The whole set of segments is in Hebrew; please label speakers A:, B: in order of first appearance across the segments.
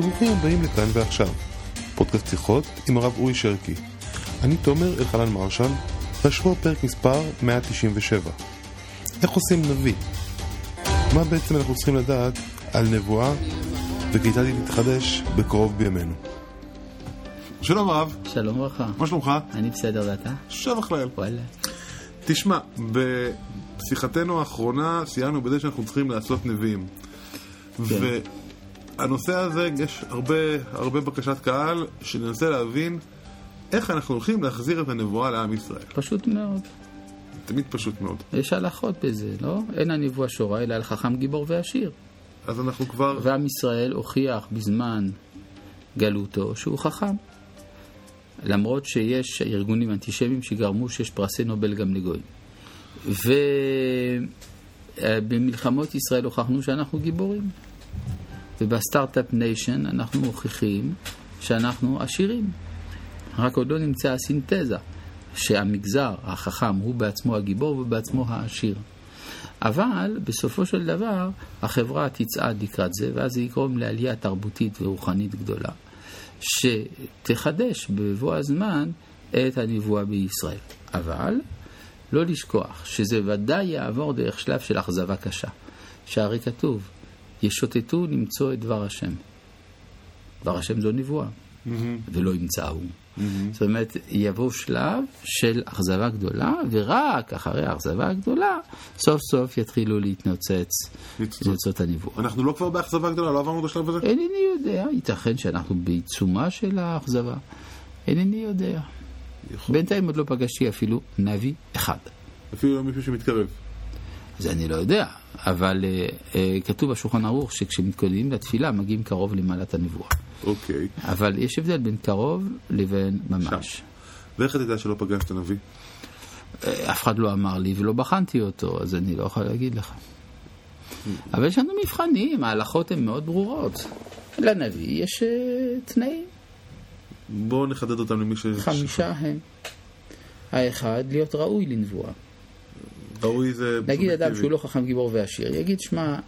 A: ברוכים הבאים לכאן ועכשיו, פודקאסט שיחות עם הרב אורי שרקי. אני תומר אלחנן מרשל, והשבוע פרק מספר 197. איך עושים נביא? מה בעצם אנחנו צריכים לדעת על נבואה וכיצד היא תתחדש בקרוב בימינו? שלום הרב,
B: שלום וברכה.
A: מה שלומך?
B: אני בסדר, ואתה?
A: שבח לאל.
B: וואלה.
A: תשמע, בשיחתנו האחרונה סיימנו בזה שאנחנו צריכים לעשות נביאים. והנושא הזה, יש הרבה, הרבה בקשת קהל שננסה להבין איך אנחנו הולכים להחזיר את הנבואה לעם ישראל.
B: פשוט מאוד.
A: תמיד פשוט מאוד.
B: יש הלכות בזה, לא? אין הנבואה שורה, אלא על חכם גיבור ועשיר.
A: אז אנחנו כבר...
B: ועם ישראל הוכיח בזמן גלותו שהוא חכם. למרות שיש ארגונים אנטישמיים שגרמו שיש פרסי נובל גם לגויים. ובמלחמות ישראל הוכחנו שאנחנו גיבורים. ובסטארט-אפ ניישן אנחנו מוכיחים שאנחנו עשירים. רק עוד לא נמצאה הסינתזה שהמגזר החכם הוא בעצמו הגיבור ובעצמו העשיר. אבל בסופו של דבר החברה תצעד לקראת זה, ואז זה יגרום לעלייה תרבותית ורוחנית גדולה, שתחדש בבוא הזמן את הנבואה בישראל. אבל לא לשכוח שזה ודאי יעבור דרך שלב של אכזבה קשה, שהרי כתוב, ישוטטו למצוא את דבר השם. דבר השם זו נבואה, mm-hmm. ולא ימצאו. Mm-hmm. זאת אומרת, יבוא שלב של אכזבה גדולה, ורק אחרי האכזבה הגדולה, סוף סוף יתחילו להתנוצץ, לרצות הנבואה.
A: אנחנו לא כבר באכזבה גדולה? לא עברנו את השלב הזה?
B: אינני יודע, ייתכן שאנחנו בעיצומה של האכזבה. אינני יודע. יכול. בינתיים עוד לא פגשתי אפילו נביא אחד.
A: אפילו לא מישהו שמתקרב.
B: זה אני לא יודע, אבל uh, uh, כתוב בשולחן ערוך שכשמתכוננים לתפילה מגיעים קרוב למעלת הנבואה.
A: אוקיי.
B: אבל יש הבדל בין קרוב לבין ממש.
A: שם. ואיך אתה יודע שלא פגשת נביא?
B: Uh, אף אחד לא אמר לי ולא בחנתי אותו, אז אני לא יכול להגיד לך. אבל יש לנו מבחנים, ההלכות הן מאוד ברורות. לנביא יש uh, תנאים.
A: בואו נחדד אותם למי ש...
B: חמישה הם. האחד, להיות ראוי לנבואה.
A: ראוי זה...
B: נגיד אדם שהוא לא חכם גיבור ועשיר, יגיד, שמע,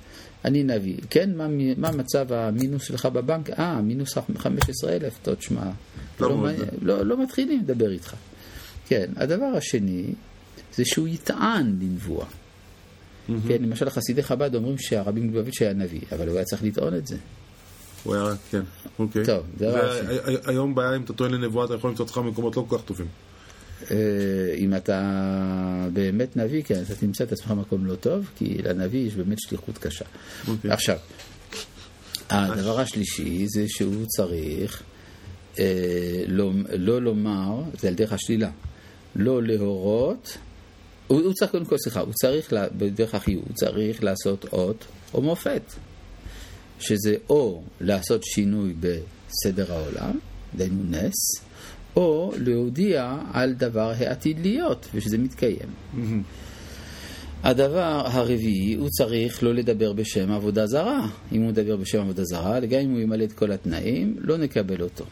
B: אני נביא, כן? מה, מה מצב המינוס שלך בבנק? אה, מינוס 15,000, טוב, שמע, לא, לא, לא, לא מתחילים לדבר איתך. כן, הדבר השני, זה שהוא יטען לנבואה. Mm-hmm. כן, למשל חסידי חב"ד אומרים שהרבי מלובביץ' היה נביא, אבל הוא היה צריך לטעון את זה.
A: הוא היה, כן, אוקיי.
B: טוב, דבר
A: השני. היום בעיה אם אתה טוען לנבואה, אתה יכול למצוא אותך במקומות לא כל כך טובים.
B: אם אתה באמת נביא, כן, אתה תמצא את עצמך במקום לא טוב, כי לנביא יש באמת שליחות קשה. Okay. עכשיו, הדבר השלישי זה שהוא צריך אה, לא, לא לומר, זה על דרך השלילה, לא להורות, הוא, הוא צריך, קודם כל, סליחה, הוא צריך, בדרך החיוב, הוא צריך לעשות אות או מופת, שזה או לעשות שינוי בסדר העולם, דהיינו נס, או להודיע על דבר העתיד להיות, ושזה מתקיים. הדבר הרביעי, הוא צריך לא לדבר בשם עבודה זרה. אם הוא מדבר בשם עבודה זרה, גם אם הוא ימלא את כל התנאים, לא נקבל אותו.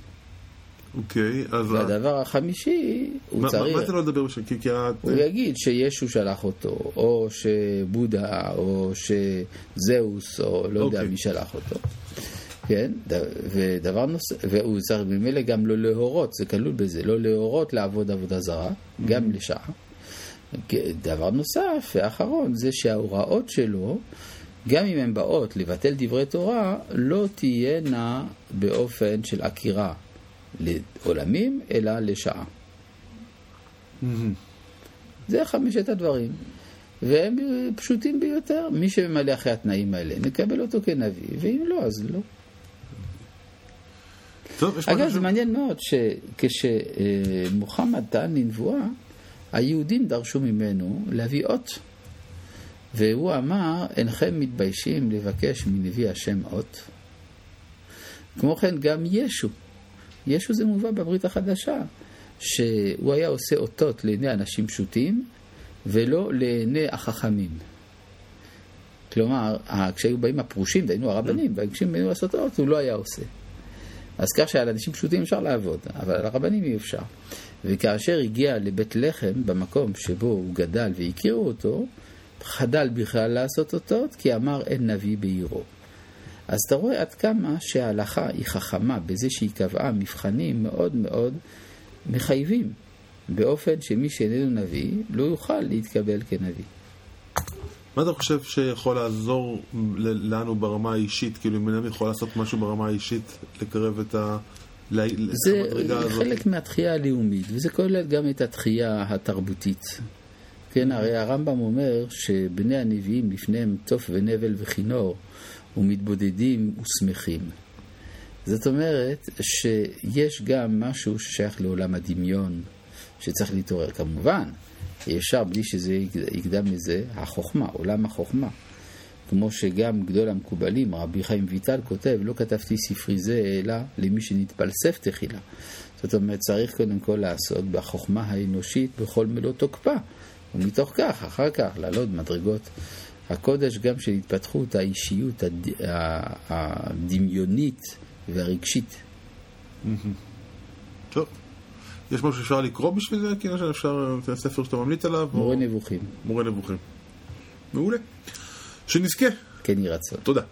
A: אוקיי, okay, אז...
B: והדבר החמישי, הוא
A: ما,
B: צריך...
A: מה זה לא לדבר בשם? כי, כי...
B: הוא יגיד שישו שלח אותו, או שבודה, או שזהוס, או לא okay. יודע אוקיי. מי שלח אותו. כן, ודבר נוסף, והוא צריך ממילא גם לא להורות, זה כלול בזה, לא להורות לעבוד עבודה זרה, mm-hmm. גם לשעה. דבר נוסף ואחרון, זה שההוראות שלו, גם אם הן באות לבטל דברי תורה, לא תהיינה באופן של עקירה לעולמים, אלא לשעה. Mm-hmm. זה חמשת הדברים. והם פשוטים ביותר. מי שממלא אחרי התנאים האלה, נקבל אותו כנביא, ואם לא, אז לא.
A: טוב,
B: אגב, זה מעניין מאוד שכשמוחמד טען לנבואה, היהודים דרשו ממנו להביא אות. והוא אמר, אינכם מתביישים לבקש מנביא השם אות? כמו כן, גם ישו. ישו זה מובא בברית החדשה, שהוא היה עושה אותות לעיני אנשים פשוטים, ולא לעיני החכמים. כלומר, כשהיו באים הפרושים, דהיינו הרבנים, כשהם היו לעשות אות, הוא לא היה עושה. אז כך שעל אנשים פשוטים אפשר לעבוד, אבל על הרבנים אי אפשר. וכאשר הגיע לבית לחם, במקום שבו הוא גדל והכירו אותו, חדל בכלל לעשות אותות, כי אמר אין נביא בעירו. אז אתה רואה עד כמה שההלכה היא חכמה בזה שהיא קבעה מבחנים מאוד מאוד מחייבים, באופן שמי שאיננו נביא לא יוכל להתקבל כנביא.
A: מה אתה חושב שיכול לעזור לנו ברמה האישית? כאילו, אם אדם יכול לעשות משהו ברמה האישית, לקרב את ה...
B: זה חלק מהתחייה הלאומית, וזה כולל גם את התחייה התרבותית. כן, הרי הרמב"ם אומר שבני הנביאים לפניהם תוף ונבל וכינור, ומתבודדים ושמחים. זאת אומרת שיש גם משהו ששייך לעולם הדמיון, שצריך להתעורר. כמובן, אפשר בלי שזה יקדם לזה, החוכמה, עולם החוכמה. כמו שגם גדול המקובלים, רבי חיים ויטל כותב, לא כתבתי ספרי זה אלא למי שנתפלסף תחילה. זאת אומרת, צריך קודם כל לעשות בחוכמה האנושית בכל מלוא תוקפה, ומתוך כך, אחר כך, לעלות מדרגות הקודש גם של התפתחות האישיות הד... הדמיונית והרגשית.
A: טוב. יש משהו שאפשר לקרוא בשביל זה? כאילו שאפשר, זה ספר שאתה ממליץ עליו?
B: מורה או... נבוכים.
A: מורה נבוכים. מעולה. שנזכה.
B: כן יהי רצון.
A: תודה.